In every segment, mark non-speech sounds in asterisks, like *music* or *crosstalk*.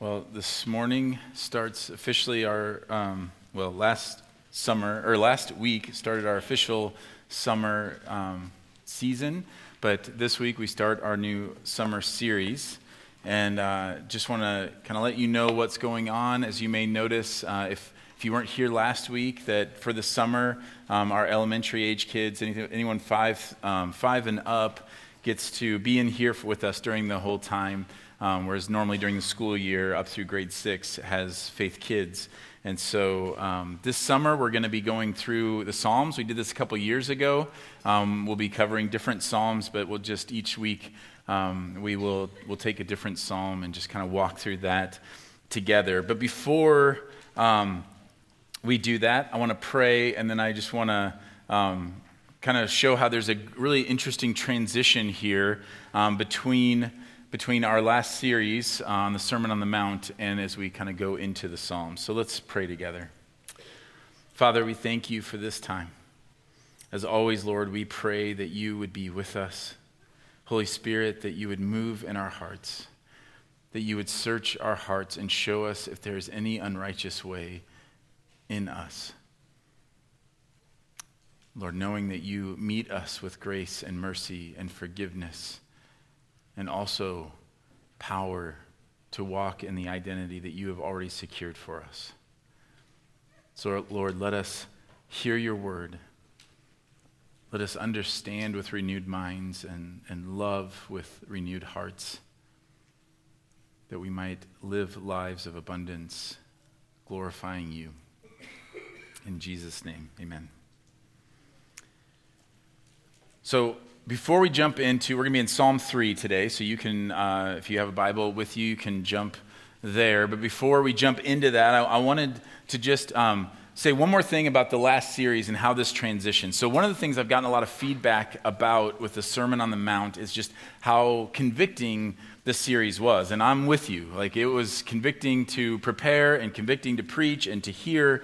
Well, this morning starts officially our, um, well, last summer, or last week started our official summer um, season, but this week we start our new summer series. And uh, just want to kind of let you know what's going on. As you may notice, uh, if, if you weren't here last week, that for the summer, um, our elementary age kids, anything, anyone five, um, five and up, gets to be in here with us during the whole time um, whereas normally during the school year up through grade six has faith kids. And so um, this summer we're going to be going through the Psalms. We did this a couple years ago. Um, we'll be covering different Psalms, but we'll just each week um, we will we'll take a different Psalm and just kind of walk through that together. But before um, we do that, I want to pray, and then I just want to um, kind of show how there's a really interesting transition here between between our last series on the Sermon on the Mount and as we kind of go into the Psalms. So let's pray together. Father, we thank you for this time. As always, Lord, we pray that you would be with us. Holy Spirit, that you would move in our hearts, that you would search our hearts and show us if there is any unrighteous way in us. Lord, knowing that you meet us with grace and mercy and forgiveness and also power to walk in the identity that you have already secured for us. So, Lord, let us hear your word. Let us understand with renewed minds and, and love with renewed hearts, that we might live lives of abundance, glorifying you. In Jesus' name, amen. So, before we jump into, we're going to be in Psalm 3 today, so you can, uh, if you have a Bible with you, you can jump there. But before we jump into that, I, I wanted to just um, say one more thing about the last series and how this transitions. So, one of the things I've gotten a lot of feedback about with the Sermon on the Mount is just how convicting this series was. And I'm with you. Like, it was convicting to prepare and convicting to preach and to hear.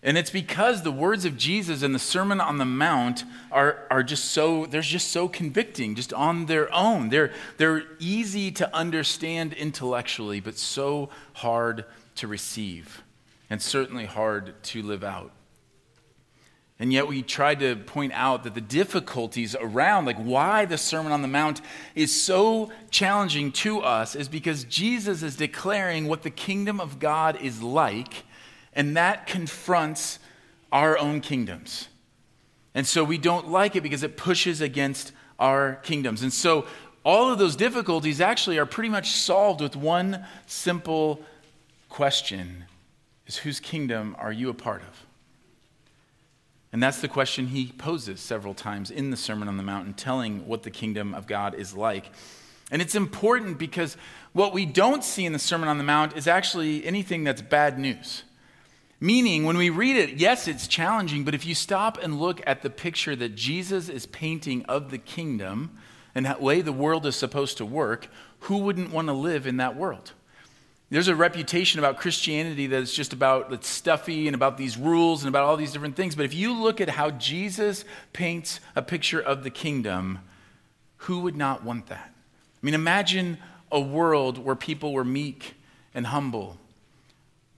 And it's because the words of Jesus and the Sermon on the Mount are, are just so, they're just so convicting, just on their own. They're, they're easy to understand intellectually, but so hard to receive, and certainly hard to live out. And yet, we tried to point out that the difficulties around, like why the Sermon on the Mount is so challenging to us, is because Jesus is declaring what the kingdom of God is like and that confronts our own kingdoms. And so we don't like it because it pushes against our kingdoms. And so all of those difficulties actually are pretty much solved with one simple question is whose kingdom are you a part of? And that's the question he poses several times in the Sermon on the Mount, telling what the kingdom of God is like. And it's important because what we don't see in the Sermon on the Mount is actually anything that's bad news. Meaning, when we read it, yes, it's challenging, but if you stop and look at the picture that Jesus is painting of the kingdom and the way the world is supposed to work, who wouldn't want to live in that world? There's a reputation about Christianity that it's just about it's stuffy and about these rules and about all these different things. But if you look at how Jesus paints a picture of the kingdom, who would not want that? I mean, imagine a world where people were meek and humble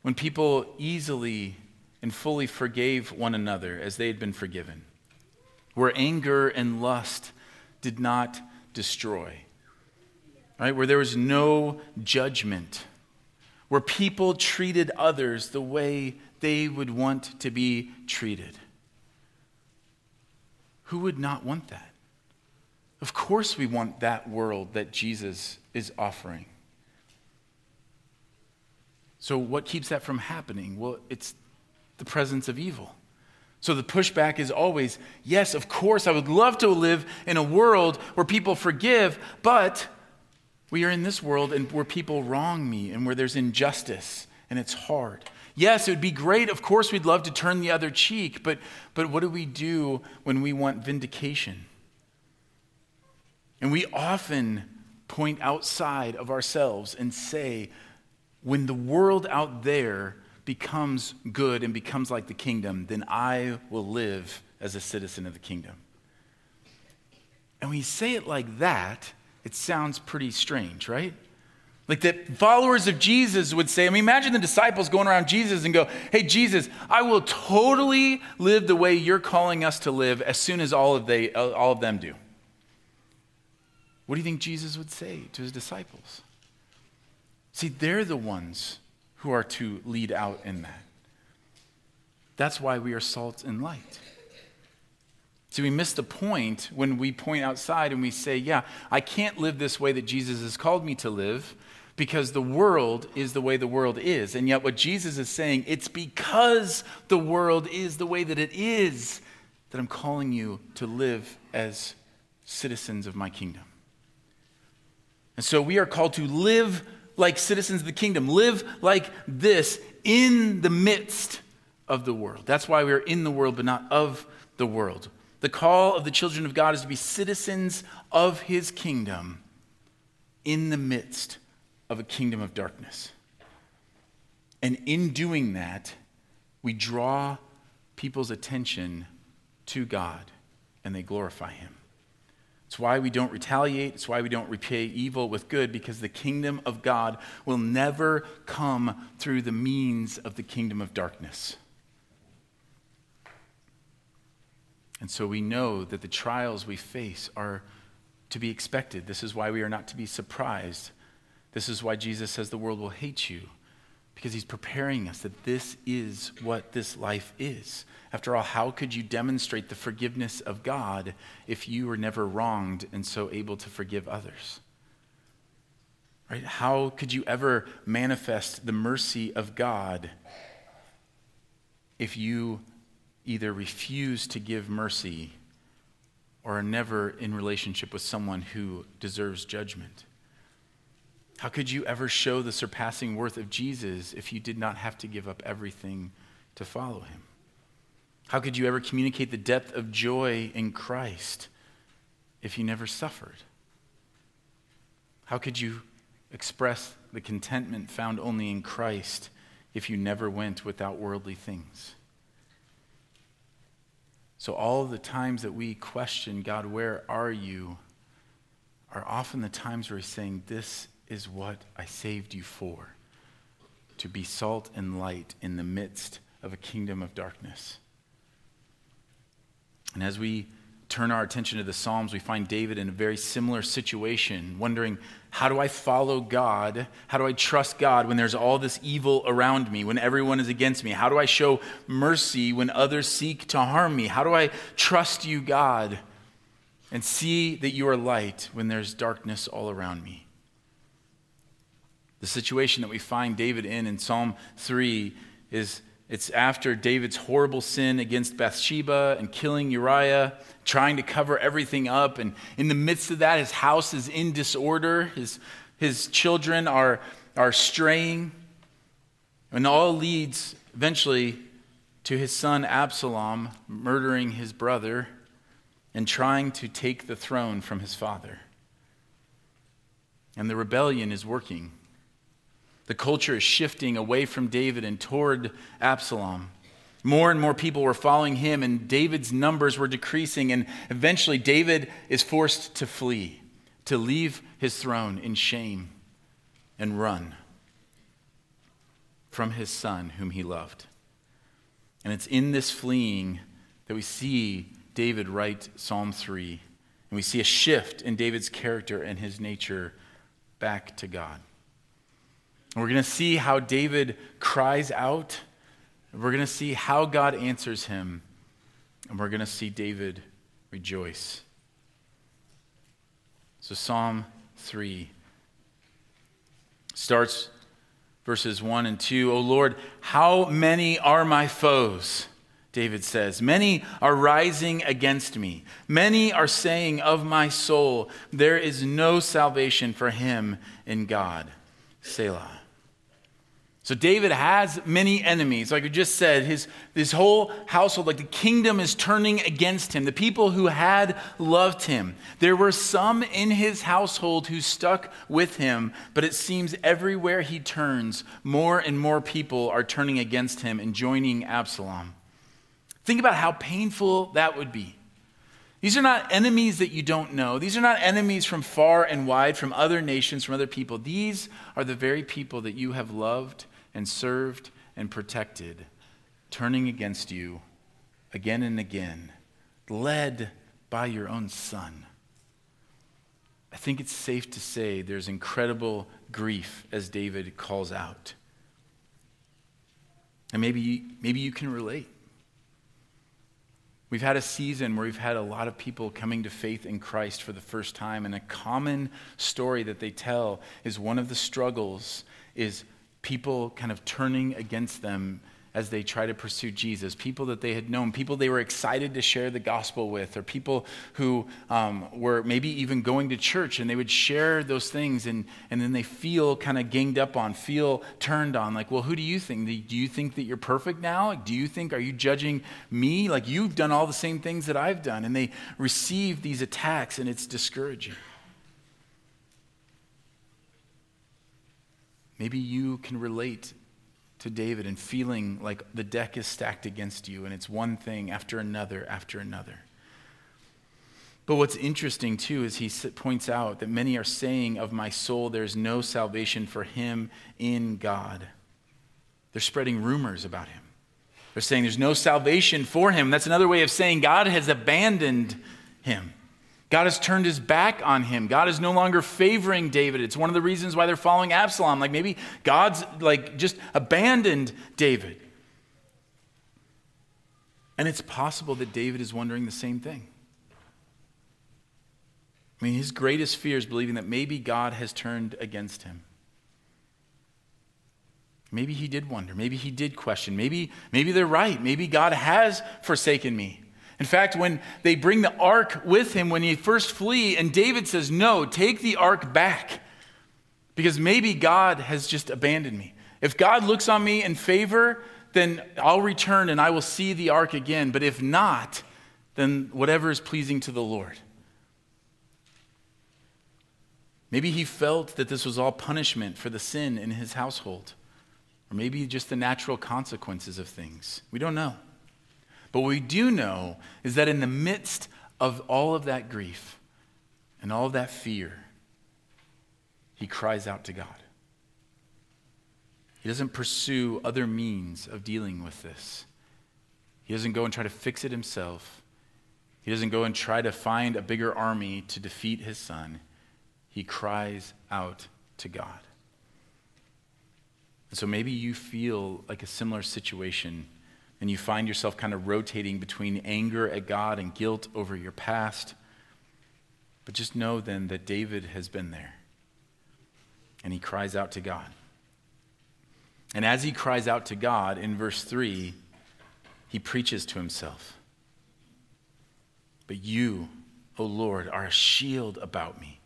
when people easily and fully forgave one another as they had been forgiven, where anger and lust did not destroy, right? Where there was no judgment, where people treated others the way they would want to be treated. Who would not want that? Of course, we want that world that Jesus is offering. So, what keeps that from happening? Well, it's the presence of evil. So, the pushback is always yes, of course, I would love to live in a world where people forgive, but we are in this world and where people wrong me and where there's injustice and it's hard. Yes, it would be great. Of course, we'd love to turn the other cheek, but, but what do we do when we want vindication? And we often point outside of ourselves and say, when the world out there becomes good and becomes like the kingdom, then I will live as a citizen of the kingdom. And when you say it like that, it sounds pretty strange, right? Like that followers of Jesus would say, I mean, imagine the disciples going around Jesus and go, Hey, Jesus, I will totally live the way you're calling us to live as soon as all of, they, all of them do. What do you think Jesus would say to his disciples? See, they're the ones who are to lead out in that. That's why we are salt and light. See, we miss the point when we point outside and we say, Yeah, I can't live this way that Jesus has called me to live because the world is the way the world is. And yet, what Jesus is saying, it's because the world is the way that it is that I'm calling you to live as citizens of my kingdom. And so we are called to live like citizens of the kingdom, live like this in the midst of the world. That's why we are in the world, but not of the world. The call of the children of God is to be citizens of his kingdom in the midst of a kingdom of darkness. And in doing that, we draw people's attention to God and they glorify Him. It's why we don't retaliate. It's why we don't repay evil with good, because the kingdom of God will never come through the means of the kingdom of darkness. And so we know that the trials we face are to be expected. This is why we are not to be surprised this is why Jesus says the world will hate you, because he's preparing us that this is what this life is. After all, how could you demonstrate the forgiveness of God if you were never wronged and so able to forgive others? Right? How could you ever manifest the mercy of God if you either refuse to give mercy or are never in relationship with someone who deserves judgment? How could you ever show the surpassing worth of Jesus if you did not have to give up everything to follow him? How could you ever communicate the depth of joy in Christ if you never suffered? How could you express the contentment found only in Christ if you never went without worldly things? So, all the times that we question, God, where are you, are often the times where He's saying, This is what I saved you for to be salt and light in the midst of a kingdom of darkness. And as we turn our attention to the Psalms, we find David in a very similar situation, wondering, how do I follow God? How do I trust God when there's all this evil around me, when everyone is against me? How do I show mercy when others seek to harm me? How do I trust you, God, and see that you are light when there's darkness all around me? The situation that we find David in in Psalm 3 is it's after David's horrible sin against Bathsheba and killing Uriah, trying to cover everything up. And in the midst of that, his house is in disorder. His, his children are, are straying. And all leads eventually to his son Absalom murdering his brother and trying to take the throne from his father. And the rebellion is working. The culture is shifting away from David and toward Absalom. More and more people were following him, and David's numbers were decreasing. And eventually, David is forced to flee, to leave his throne in shame and run from his son, whom he loved. And it's in this fleeing that we see David write Psalm 3. And we see a shift in David's character and his nature back to God. We're going to see how David cries out. We're going to see how God answers him. And we're going to see David rejoice. So, Psalm 3 starts verses 1 and 2. O Lord, how many are my foes? David says, Many are rising against me. Many are saying of my soul, There is no salvation for him in God. Selah. So David has many enemies. Like we just said, his, his whole household, like the kingdom is turning against him. The people who had loved him. There were some in his household who stuck with him, but it seems everywhere he turns, more and more people are turning against him and joining Absalom. Think about how painful that would be. These are not enemies that you don't know. These are not enemies from far and wide, from other nations, from other people. These are the very people that you have loved and served and protected, turning against you again and again, led by your own son. I think it's safe to say there's incredible grief as David calls out. And maybe, maybe you can relate. We've had a season where we've had a lot of people coming to faith in Christ for the first time, and a common story that they tell is one of the struggles is people kind of turning against them as they try to pursue Jesus, people that they had known, people they were excited to share the gospel with, or people who um, were maybe even going to church and they would share those things and, and then they feel kind of ganged up on, feel turned on. Like, well, who do you think? Do you think that you're perfect now? Like, do you think, are you judging me? Like, you've done all the same things that I've done. And they receive these attacks and it's discouraging. Maybe you can relate to David and feeling like the deck is stacked against you and it's one thing after another after another. But what's interesting too is he points out that many are saying of my soul, there's no salvation for him in God. They're spreading rumors about him. They're saying there's no salvation for him. That's another way of saying God has abandoned him. God has turned his back on him. God is no longer favoring David. It's one of the reasons why they're following Absalom. Like maybe God's like just abandoned David. And it's possible that David is wondering the same thing. I mean, his greatest fear is believing that maybe God has turned against him. Maybe he did wonder. Maybe he did question. Maybe, maybe they're right. Maybe God has forsaken me. In fact, when they bring the ark with him, when he first flee, and David says, No, take the ark back, because maybe God has just abandoned me. If God looks on me in favor, then I'll return and I will see the ark again. But if not, then whatever is pleasing to the Lord. Maybe he felt that this was all punishment for the sin in his household, or maybe just the natural consequences of things. We don't know. But what we do know is that in the midst of all of that grief and all of that fear, he cries out to God. He doesn't pursue other means of dealing with this. He doesn't go and try to fix it himself. He doesn't go and try to find a bigger army to defeat his son. He cries out to God. And so maybe you feel like a similar situation and you find yourself kind of rotating between anger at God and guilt over your past. But just know then that David has been there. And he cries out to God. And as he cries out to God in verse 3, he preaches to himself. But you, O Lord, are a shield about me,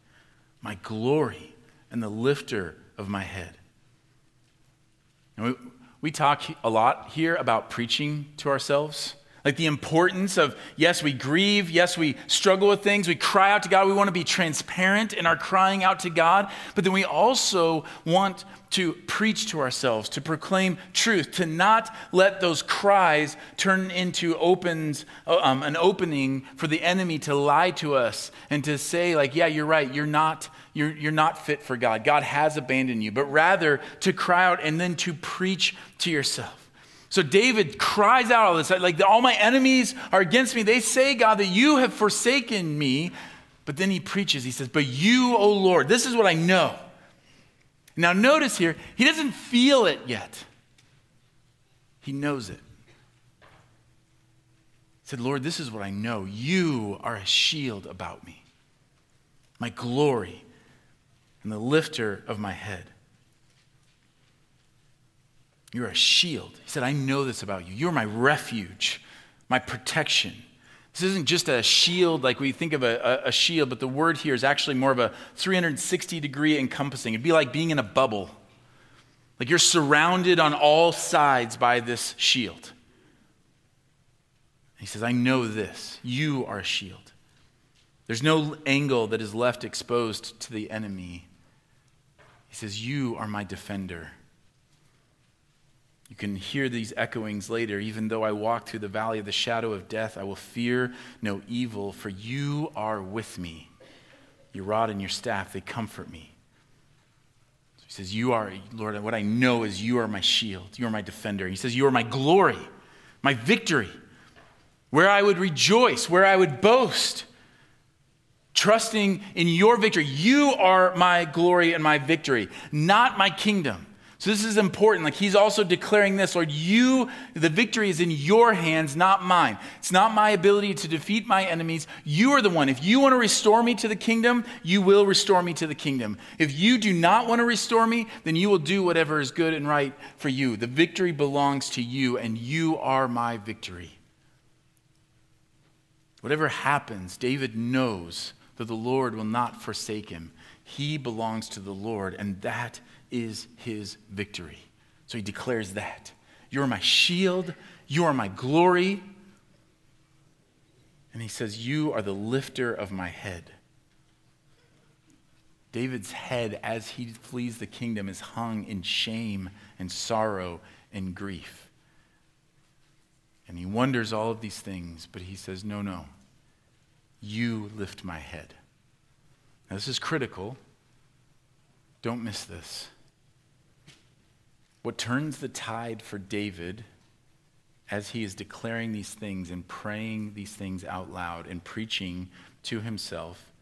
my glory, and the lifter of my head. And we, we talk a lot here about preaching to ourselves. Like the importance of, yes, we grieve, yes, we struggle with things, we cry out to God, we want to be transparent in our crying out to God, but then we also want to preach to ourselves, to proclaim truth, to not let those cries turn into opens, um, an opening for the enemy to lie to us and to say, like, yeah, you're right, you're not you're, you're not fit for God. God has abandoned you, but rather to cry out and then to preach to yourself. So David cries out all this, like all my enemies are against me. They say, God, that you have forsaken me. But then he preaches, he says, But you, O Lord, this is what I know. Now notice here, he doesn't feel it yet. He knows it. He said, Lord, this is what I know. You are a shield about me, my glory and the lifter of my head. You're a shield. He said, I know this about you. You're my refuge, my protection. This isn't just a shield like we think of a, a, a, shield, but the word here is actually more of a 360 degree encompassing. It'd be like being in a bubble. Like you're surrounded on all sides by this shield. He says, I know this. You are a shield. There's no angle that is left exposed to the enemy he says, You are my defender. You can hear these echoings later. Even though I walk through the valley of the shadow of death, I will fear no evil, for you are with me. Your rod and your staff, they comfort me. So he says, You are, Lord, what I know is you are my shield. You are my defender. He says, You are my glory, my victory, where I would rejoice, where I would boast, trusting in your victory. You are my glory and my victory, not my kingdom. So this is important. Like he's also declaring this, Lord, you, the victory is in your hands, not mine. It's not my ability to defeat my enemies. You are the one. If you want to restore me to the kingdom, you will restore me to the kingdom. If you do not want to restore me, then you will do whatever is good and right for you. The victory belongs to you, and you are my victory. Whatever happens, David knows that the Lord will not forsake him. He belongs to the Lord, and that is his victory. So he declares that. You're my shield, you are my glory. And he says, You are the lifter of my head. David's head, as he flees the kingdom, is hung in shame and sorrow and grief. And he wonders all of these things, but he says, No, no, you lift my head. Now, this is critical. Don't miss this. What turns the tide for David as he is declaring these things and praying these things out loud and preaching to himself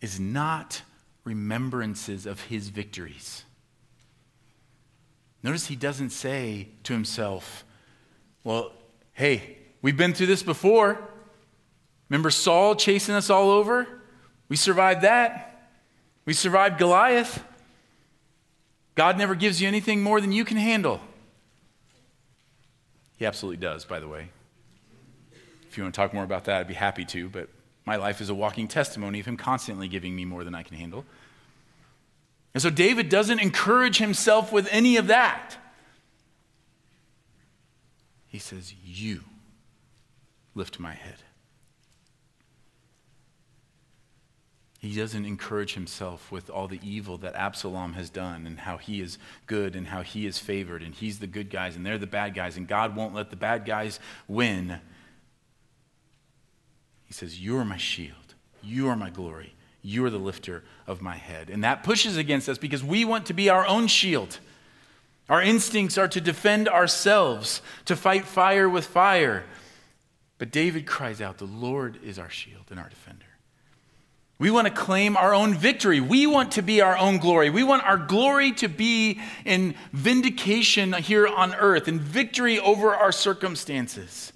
is not remembrances of his victories. Notice he doesn't say to himself, Well, hey, we've been through this before. Remember Saul chasing us all over? We survived that. We survived Goliath. God never gives you anything more than you can handle. He absolutely does, by the way. If you want to talk more about that, I'd be happy to, but my life is a walking testimony of Him constantly giving me more than I can handle. And so David doesn't encourage himself with any of that. He says, You lift my head. He doesn't encourage himself with all the evil that Absalom has done and how he is good and how he is favored and he's the good guys and they're the bad guys and God won't let the bad guys win. He says, You are my shield. You are my glory. You are the lifter of my head. And that pushes against us because we want to be our own shield. Our instincts are to defend ourselves, to fight fire with fire. But David cries out, The Lord is our shield and our defender. We want to claim our own victory. We want to be our own glory. We want our glory to be in vindication here on earth in victory over our circumstances.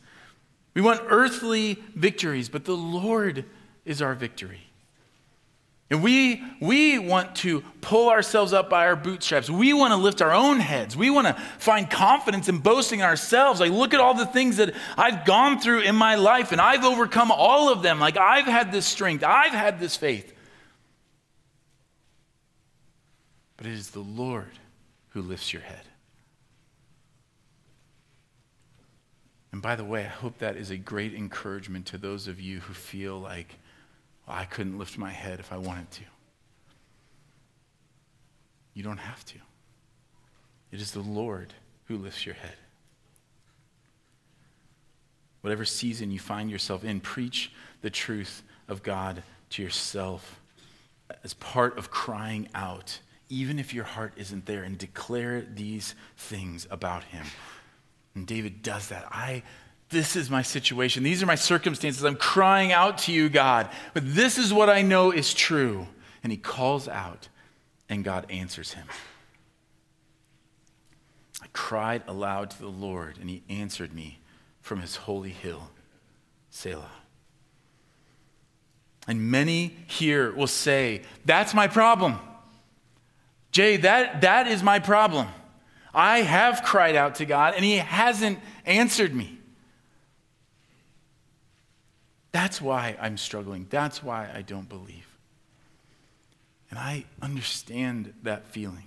We want earthly victories, but the Lord is our victory. And we, we want to pull ourselves up by our bootstraps. We want to lift our own heads. We want to find confidence in boasting ourselves. Like, look at all the things that I've gone through in my life, and I've overcome all of them. Like, I've had this strength, I've had this faith. But it is the Lord who lifts your head. And by the way, I hope that is a great encouragement to those of you who feel like, I couldn't lift my head if I wanted to. You don't have to. It is the Lord who lifts your head. Whatever season you find yourself in, preach the truth of God to yourself as part of crying out, even if your heart isn't there, and declare these things about Him. And David does that. I this is my situation. These are my circumstances. I'm crying out to you, God. But this is what I know is true. And he calls out, and God answers him. I cried aloud to the Lord, and he answered me from his holy hill, Selah. And many here will say, That's my problem. Jay, that, that is my problem. I have cried out to God, and he hasn't answered me. That's why I'm struggling. That's why I don't believe. And I understand that feeling.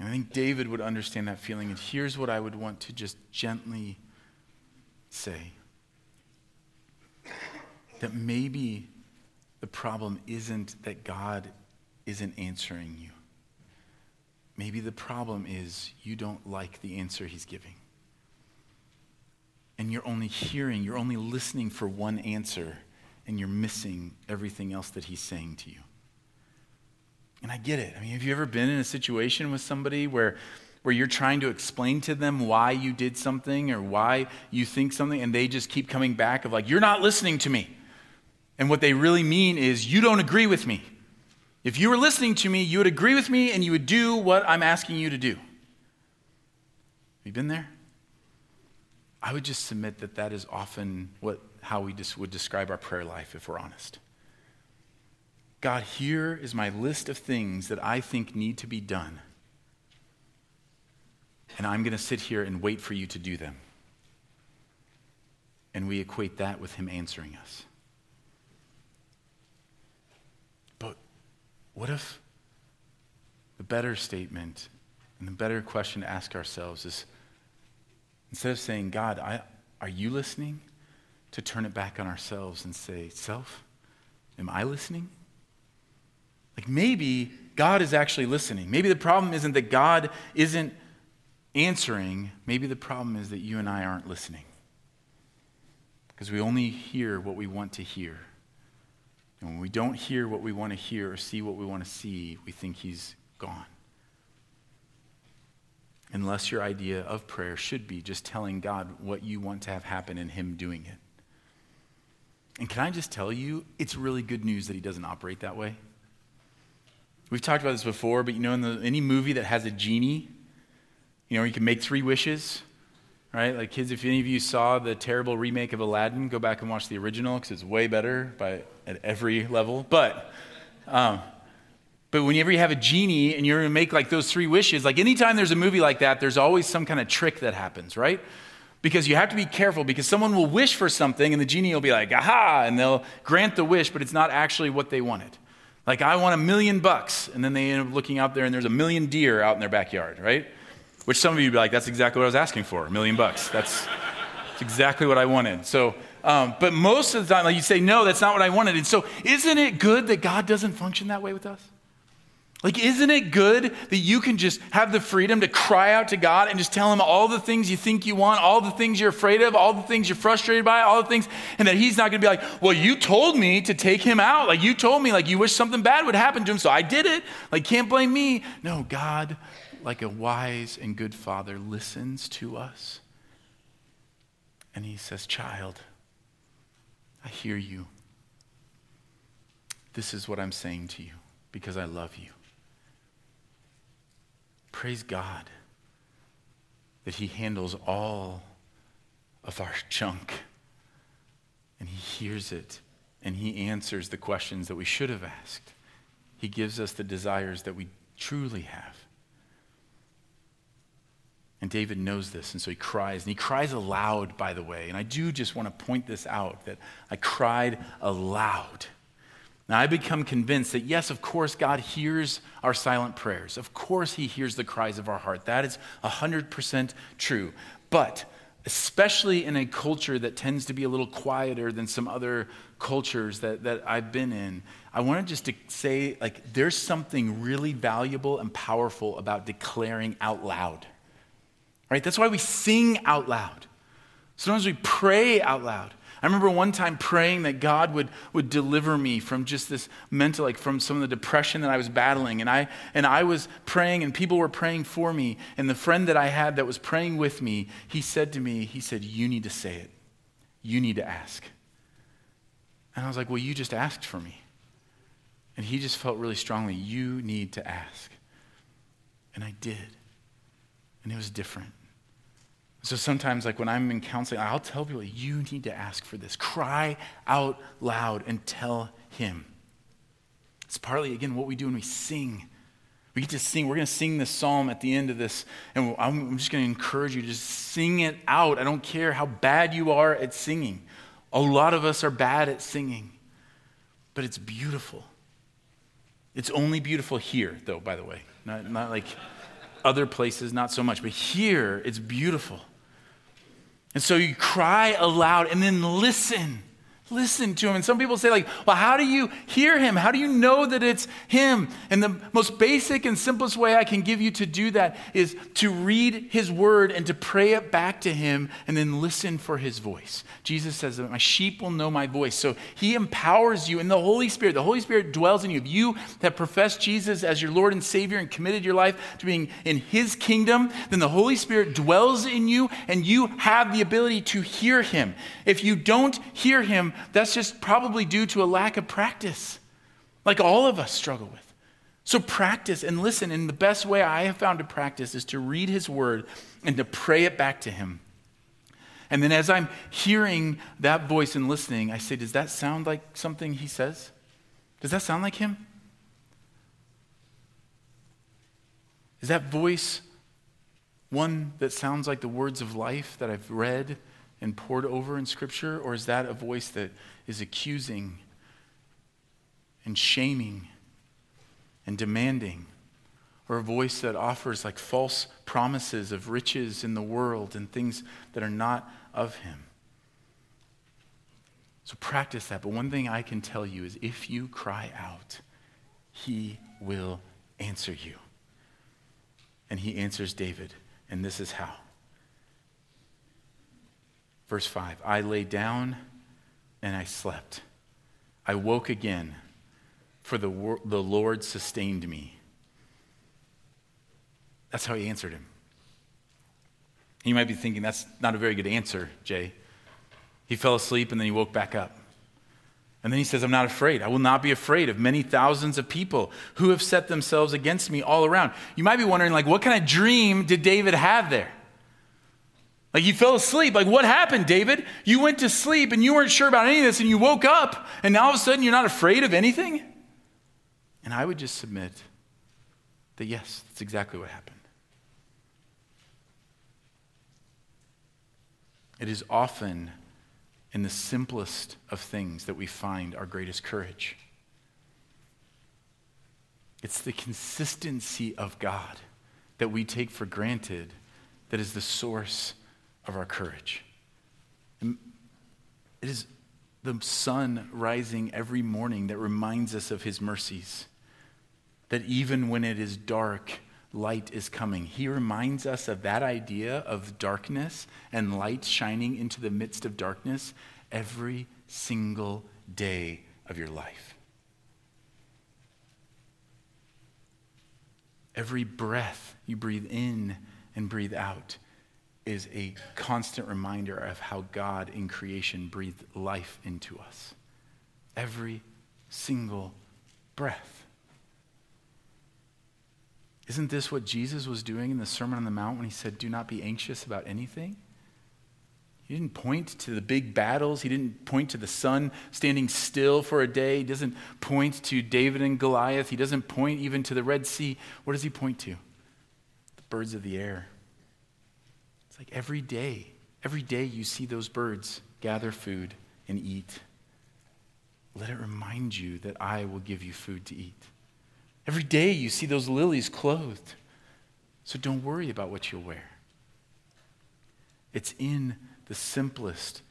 And I think David would understand that feeling. And here's what I would want to just gently say that maybe the problem isn't that God isn't answering you. maybe the problem is you don't like the answer he's giving. And you're only hearing, you're only listening for one answer, and you're missing everything else that he's saying to you. And I get it. I mean, have you ever been in a situation with somebody where, where you're trying to explain to them why you did something or why you think something, and they just keep coming back of like, you're not listening to me. And what they really mean is, you don't agree with me. If you were listening to me, you would agree with me and you would do what I'm asking you to do. Have you been there? I would just submit that that is often what, how we just would describe our prayer life if we're honest. God, here is my list of things that I think need to be done. And I'm going to sit here and wait for you to do them. And we equate that with Him answering us. But what if the better statement and the better question to ask ourselves is instead of saying, God, I, are you listening? To turn it back on ourselves and say, Self, am I listening? Like maybe God is actually listening. Maybe the problem isn't that God isn't answering. Maybe the problem is that you and I aren't listening. Because we only hear what we want to hear. And when we don't hear what we want to hear or see what we want to see, we think He's gone. Unless your idea of prayer should be just telling God what you want to have happen and Him doing it. And can I just tell you, it's really good news that He doesn't operate that way. We've talked about this before, but you know, in the, any movie that has a genie, you know, you can make three wishes, right? Like, kids, if any of you saw the terrible remake of Aladdin, go back and watch the original because it's way better by, at every level. But, um, but whenever you have a genie and you're going to make like those three wishes, like anytime there's a movie like that, there's always some kind of trick that happens, right? Because you have to be careful because someone will wish for something and the genie will be like, aha, and they'll grant the wish, but it's not actually what they wanted. Like, I want a million bucks. And then they end up looking out there and there's a million deer out in their backyard, right? Which some of you would be like, that's exactly what I was asking for, a million bucks. That's, that's exactly what I wanted. So, um, but most of the time, like you say, no, that's not what I wanted. And so, isn't it good that God doesn't function that way with us? Like, isn't it good that you can just have the freedom to cry out to God and just tell Him all the things you think you want, all the things you're afraid of, all the things you're frustrated by, all the things, and that He's not going to be like, well, you told me to take him out. Like, you told me, like, you wish something bad would happen to him, so I did it. Like, can't blame me. No, God, like a wise and good father, listens to us. And He says, child, I hear you. This is what I'm saying to you because I love you. Praise God that He handles all of our junk and He hears it and He answers the questions that we should have asked. He gives us the desires that we truly have. And David knows this, and so he cries. And he cries aloud, by the way. And I do just want to point this out that I cried aloud. Now, I become convinced that, yes, of course, God hears our silent prayers. Of course, He hears the cries of our heart. That is 100% true. But, especially in a culture that tends to be a little quieter than some other cultures that, that I've been in, I wanted just to say, like, there's something really valuable and powerful about declaring out loud. Right? That's why we sing out loud. Sometimes we pray out loud. I remember one time praying that God would, would deliver me from just this mental, like from some of the depression that I was battling. And I, and I was praying, and people were praying for me. And the friend that I had that was praying with me, he said to me, he said, You need to say it. You need to ask. And I was like, Well, you just asked for me. And he just felt really strongly, You need to ask. And I did. And it was different. So sometimes, like when I'm in counseling, I'll tell people, you need to ask for this. Cry out loud and tell Him. It's partly, again, what we do when we sing. We get to sing. We're going to sing this psalm at the end of this. And I'm just going to encourage you to just sing it out. I don't care how bad you are at singing. A lot of us are bad at singing, but it's beautiful. It's only beautiful here, though, by the way. Not, not like other places, not so much. But here, it's beautiful. And so you cry aloud and then listen. Listen to him. And some people say, like, well, how do you hear him? How do you know that it's him? And the most basic and simplest way I can give you to do that is to read his word and to pray it back to him and then listen for his voice. Jesus says that my sheep will know my voice. So he empowers you in the Holy Spirit. The Holy Spirit dwells in you. If you have professed Jesus as your Lord and Savior and committed your life to being in his kingdom, then the Holy Spirit dwells in you and you have the ability to hear him. If you don't hear him, that's just probably due to a lack of practice, like all of us struggle with. So practice and listen. And the best way I have found to practice is to read his word and to pray it back to him. And then as I'm hearing that voice and listening, I say, Does that sound like something he says? Does that sound like him? Is that voice one that sounds like the words of life that I've read and pored over in Scripture? Or is that a voice that is accusing and shaming and demanding? Or a voice that offers like false promises of riches in the world and things that are not of Him? So practice that. But one thing I can tell you is if you cry out, He will answer you. And He answers David. And this is how. Verse 5 I lay down and I slept. I woke again, for the, the Lord sustained me. That's how he answered him. You might be thinking, that's not a very good answer, Jay. He fell asleep and then he woke back up. And then he says, I'm not afraid. I will not be afraid of many thousands of people who have set themselves against me all around. You might be wondering, like, what kind of dream did David have there? Like you fell asleep. Like what happened, David? You went to sleep and you weren't sure about any of this and you woke up and now all of a sudden you're not afraid of anything? And I would just submit that yes, that's exactly what happened. It is often in the simplest of things that we find our greatest courage. It's the consistency of God that we take for granted that is the source of our courage. And it is the sun rising every morning that reminds us of his mercies. That even when it is dark, light is coming. He reminds us of that idea of darkness and light shining into the midst of darkness every single day of your life. Every breath you breathe in and breathe out is a constant reminder of how God in creation breathed life into us. Every single breath. Isn't this what Jesus was doing in the Sermon on the Mount when he said, Do not be anxious about anything? He didn't point to the big battles. He didn't point to the sun standing still for a day. He doesn't point to David and Goliath. He doesn't point even to the Red Sea. What does he point to? The birds of the air. It's like every day, every day you see those birds gather food and eat. Let it remind you that I will give you food to eat. Every day you see those lilies clothed. So don't worry about what you'll wear. It's in the simplest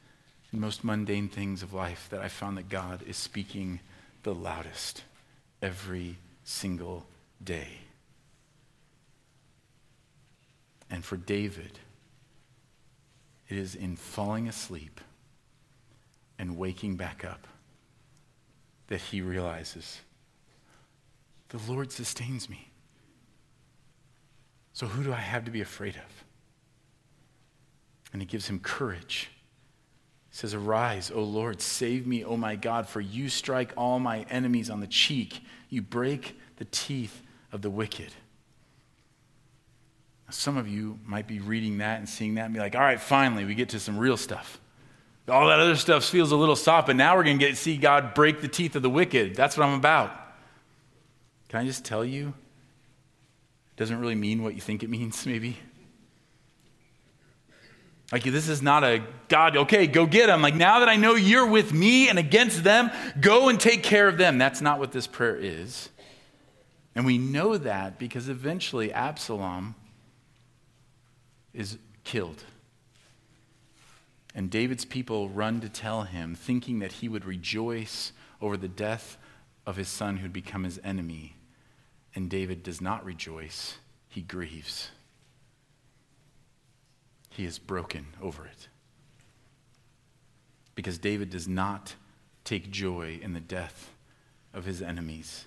and most mundane things of life that I found that God is speaking the loudest every single day. And for David, it is in falling asleep and waking back up that he realizes the Lord sustains me. So who do I have to be afraid of? And he gives him courage. He says, Arise, O Lord, save me, O my God, for you strike all my enemies on the cheek. You break the teeth of the wicked. Some of you might be reading that and seeing that and be like, all right, finally, we get to some real stuff. All that other stuff feels a little soft, but now we're going to see God break the teeth of the wicked. That's what I'm about. Can I just tell you? It doesn't really mean what you think it means, *laughs* maybe. Like, this is not a God, okay, go get them. Like, now that I know you're with me and against them, go and take care of them. That's not what this prayer is. And we know that because eventually Absalom is killed. And David's people run to tell him, thinking that he would rejoice over the death of his son who'd become his enemy. And David does not rejoice, he grieves. He is broken over it. Because David does not take joy in the death of his enemies.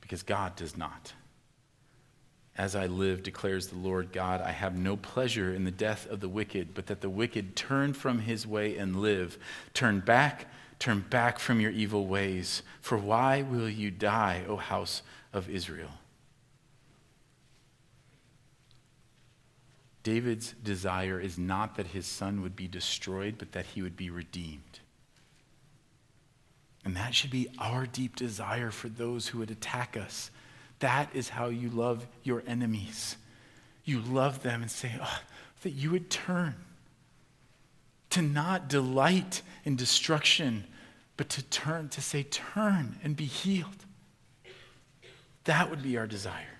Because God does not. As I live, declares the Lord God, I have no pleasure in the death of the wicked, but that the wicked turn from his way and live. Turn back, turn back from your evil ways. For why will you die, O house of Israel? David's desire is not that his son would be destroyed, but that he would be redeemed. And that should be our deep desire for those who would attack us that is how you love your enemies. You love them and say, oh, that you would turn. To not delight in destruction, but to turn, to say, turn and be healed. That would be our desire.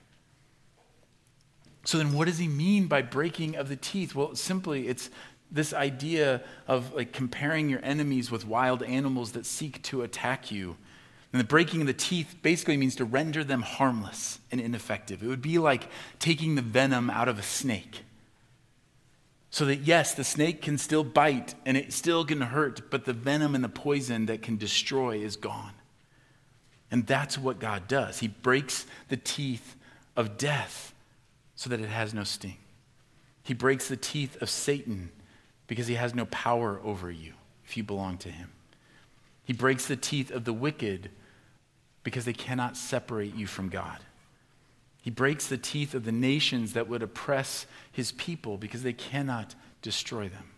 So then what does he mean by breaking of the teeth? Well, simply it's this idea of like comparing your enemies with wild animals that seek to attack you and the breaking of the teeth basically means to render them harmless and ineffective. It would be like taking the venom out of a snake. So that, yes, the snake can still bite and it still can hurt, but the venom and the poison that can destroy is gone. And that's what God does. He breaks the teeth of death so that it has no sting. He breaks the teeth of Satan because he has no power over you if you belong to him. He breaks the teeth of the wicked because they cannot separate you from God. He breaks the teeth of the nations that would oppress his people because they cannot destroy them.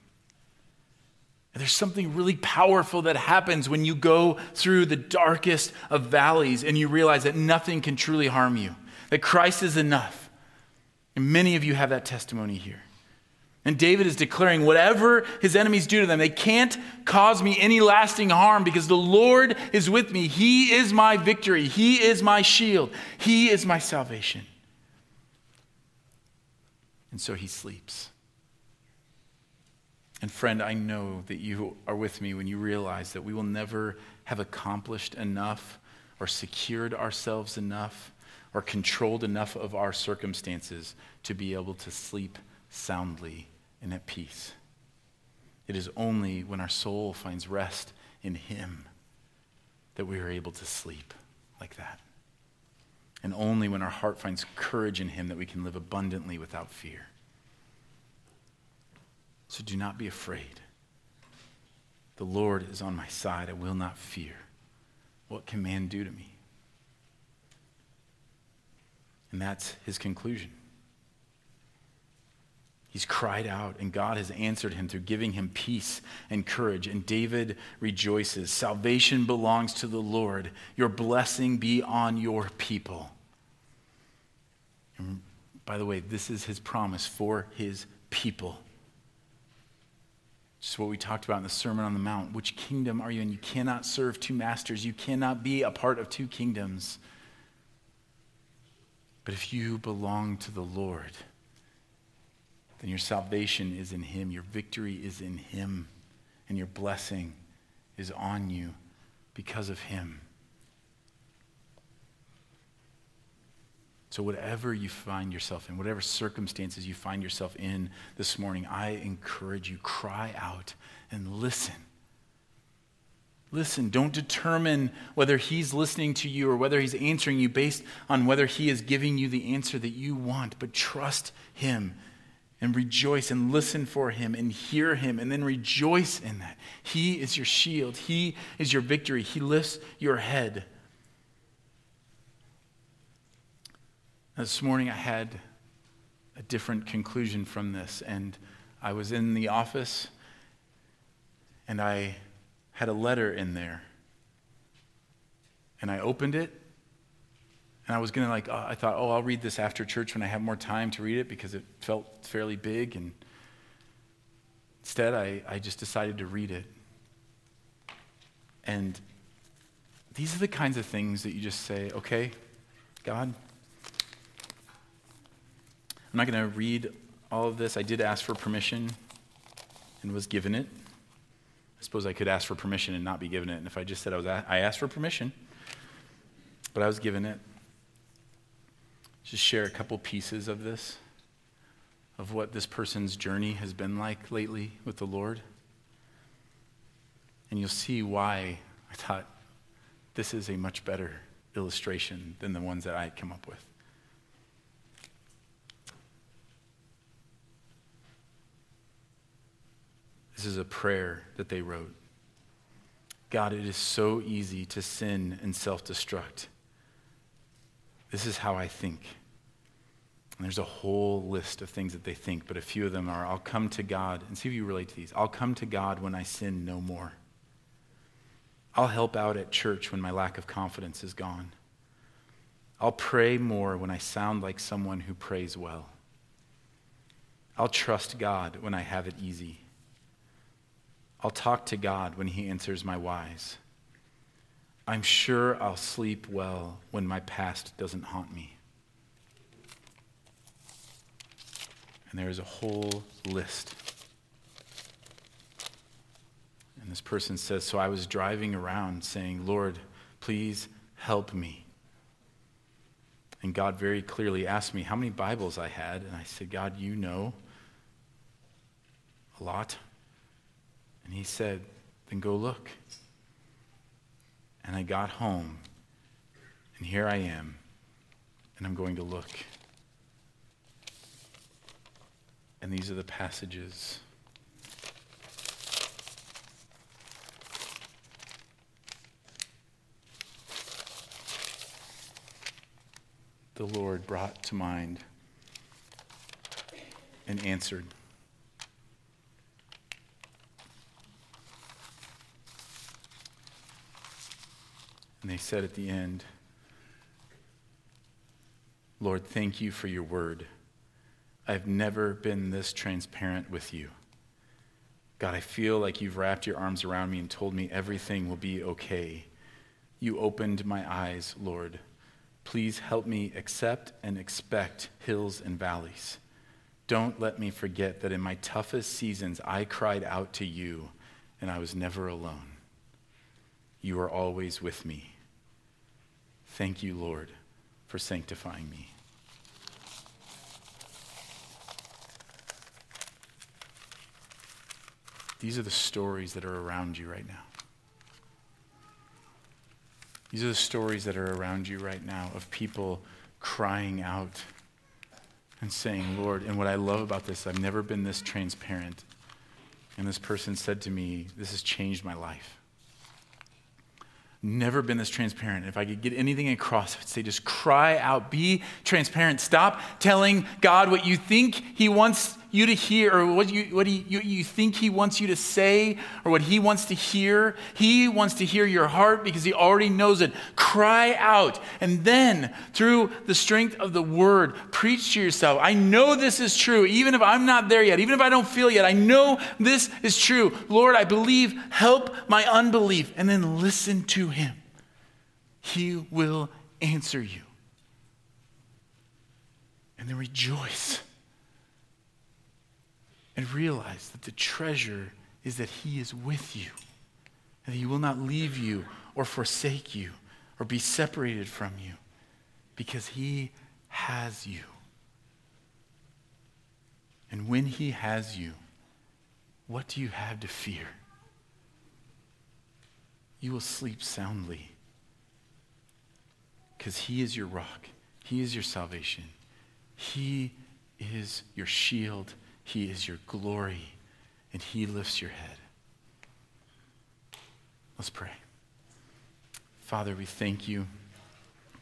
And there's something really powerful that happens when you go through the darkest of valleys and you realize that nothing can truly harm you, that Christ is enough. And many of you have that testimony here. And David is declaring whatever his enemies do to them, they can't cause me any lasting harm because the Lord is with me. He is my victory. He is my shield. He is my salvation. And so he sleeps. And friend, I know that you are with me when you realize that we will never have accomplished enough or secured ourselves enough or controlled enough of our circumstances to be able to sleep soundly and at peace. It is only when our soul finds rest in Him that we are able to sleep like that. And only when our heart finds courage in Him that we can live abundantly without fear. So do not be afraid. The Lord is on my side. I will not fear. What can man do to me? And that's his conclusion. He's cried out, and God has answered him through giving him peace and courage. And David rejoices Salvation belongs to the Lord. Your blessing be on your people. And by the way, this is his promise for his people. Just what we talked about in the Sermon on the Mount. Which kingdom are you in? You cannot serve two masters, you cannot be a part of two kingdoms. But if you belong to the Lord, then your salvation is in Him, your victory is in Him, and your blessing is on you because of Him. So, whatever you find yourself in, whatever circumstances you find yourself in this morning, I encourage you, cry out and listen. Listen, don't determine whether he's listening to you or whether he's answering you based on whether he is giving you the answer that you want, but trust him and rejoice and listen for him and hear him and then rejoice in that. He is your shield, he is your victory, he lifts your head. This morning I had a different conclusion from this, and I was in the office and I had a letter in there. And I opened it and I was going to like, uh, I thought, oh, I'll read this after church when I have more time to read it because it felt fairly big. And instead, I, I just decided to read it. And these are the kinds of things that you just say, okay, God, I'm not going to read all of this. I did ask for permission and was given it. I suppose I could ask for permission and not be given it. And if I just said I, was, I asked for permission, but I was given it. Just share a couple pieces of this, of what this person's journey has been like lately with the Lord. And you'll see why I thought this is a much better illustration than the ones that I had come up with. This is a prayer that they wrote. God, it is so easy to sin and self destruct. This is how I think. And there's a whole list of things that they think, but a few of them are I'll come to God, and see if you relate to these. I'll come to God when I sin no more. I'll help out at church when my lack of confidence is gone. I'll pray more when I sound like someone who prays well. I'll trust God when I have it easy. I'll talk to God when He answers my whys. I'm sure I'll sleep well when my past doesn't haunt me. And there is a whole list. And this person says, So I was driving around saying, Lord, please help me. And God very clearly asked me how many Bibles I had. And I said, God, you know a lot. And he said, Then go look. And I got home, and here I am, and I'm going to look. And these are the passages. The Lord brought to mind and answered. And they said at the end, Lord, thank you for your word. I've never been this transparent with you. God, I feel like you've wrapped your arms around me and told me everything will be okay. You opened my eyes, Lord. Please help me accept and expect hills and valleys. Don't let me forget that in my toughest seasons, I cried out to you and I was never alone. You are always with me. Thank you, Lord, for sanctifying me. These are the stories that are around you right now. These are the stories that are around you right now of people crying out and saying, Lord, and what I love about this, I've never been this transparent. And this person said to me, This has changed my life never been this transparent. If I could get anything across, I'd say just cry out, be transparent. Stop telling God what you think He wants you to hear or what you, what he, you, you think He wants you to say or what He wants to hear. He wants to hear your heart because He already knows it. Cry out. And then, through the strength of the Word, preach to yourself. I know this is true, even if I'm not there yet, even if I don't feel yet. I know this is true. Lord, I believe. Help my unbelief. And then listen to Him. He will answer you. And then rejoice and realize that the treasure is that He is with you, and He will not leave you or forsake you or be separated from you because He has you. And when He has you, what do you have to fear? You will sleep soundly because He is your rock, He is your salvation, He is your shield he is your glory, and He lifts your head. Let's pray. Father, we thank you,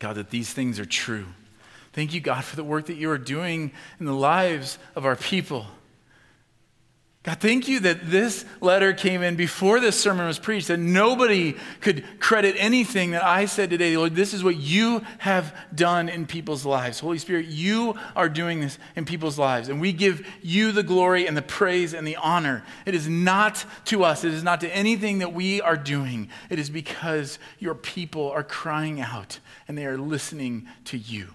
God, that these things are true. Thank you, God, for the work that you are doing in the lives of our people. God, thank you that this letter came in before this sermon was preached, that nobody could credit anything that I said today. Lord, this is what you have done in people's lives. Holy Spirit, you are doing this in people's lives, and we give you the glory and the praise and the honor. It is not to us, it is not to anything that we are doing. It is because your people are crying out and they are listening to you.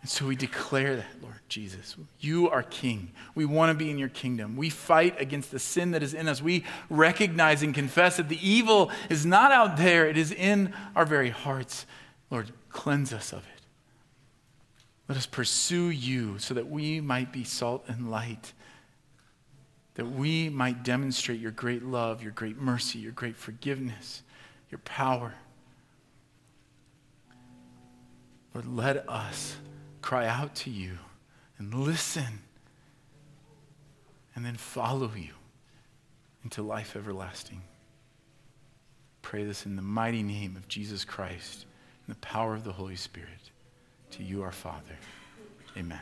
And so we declare that, Lord Jesus. You are King. We want to be in your kingdom. We fight against the sin that is in us. We recognize and confess that the evil is not out there, it is in our very hearts. Lord, cleanse us of it. Let us pursue you so that we might be salt and light, that we might demonstrate your great love, your great mercy, your great forgiveness, your power. Lord, let us cry out to you and listen and then follow you into life everlasting. Pray this in the mighty name of Jesus Christ and the power of the Holy Spirit. To you, our Father. Amen.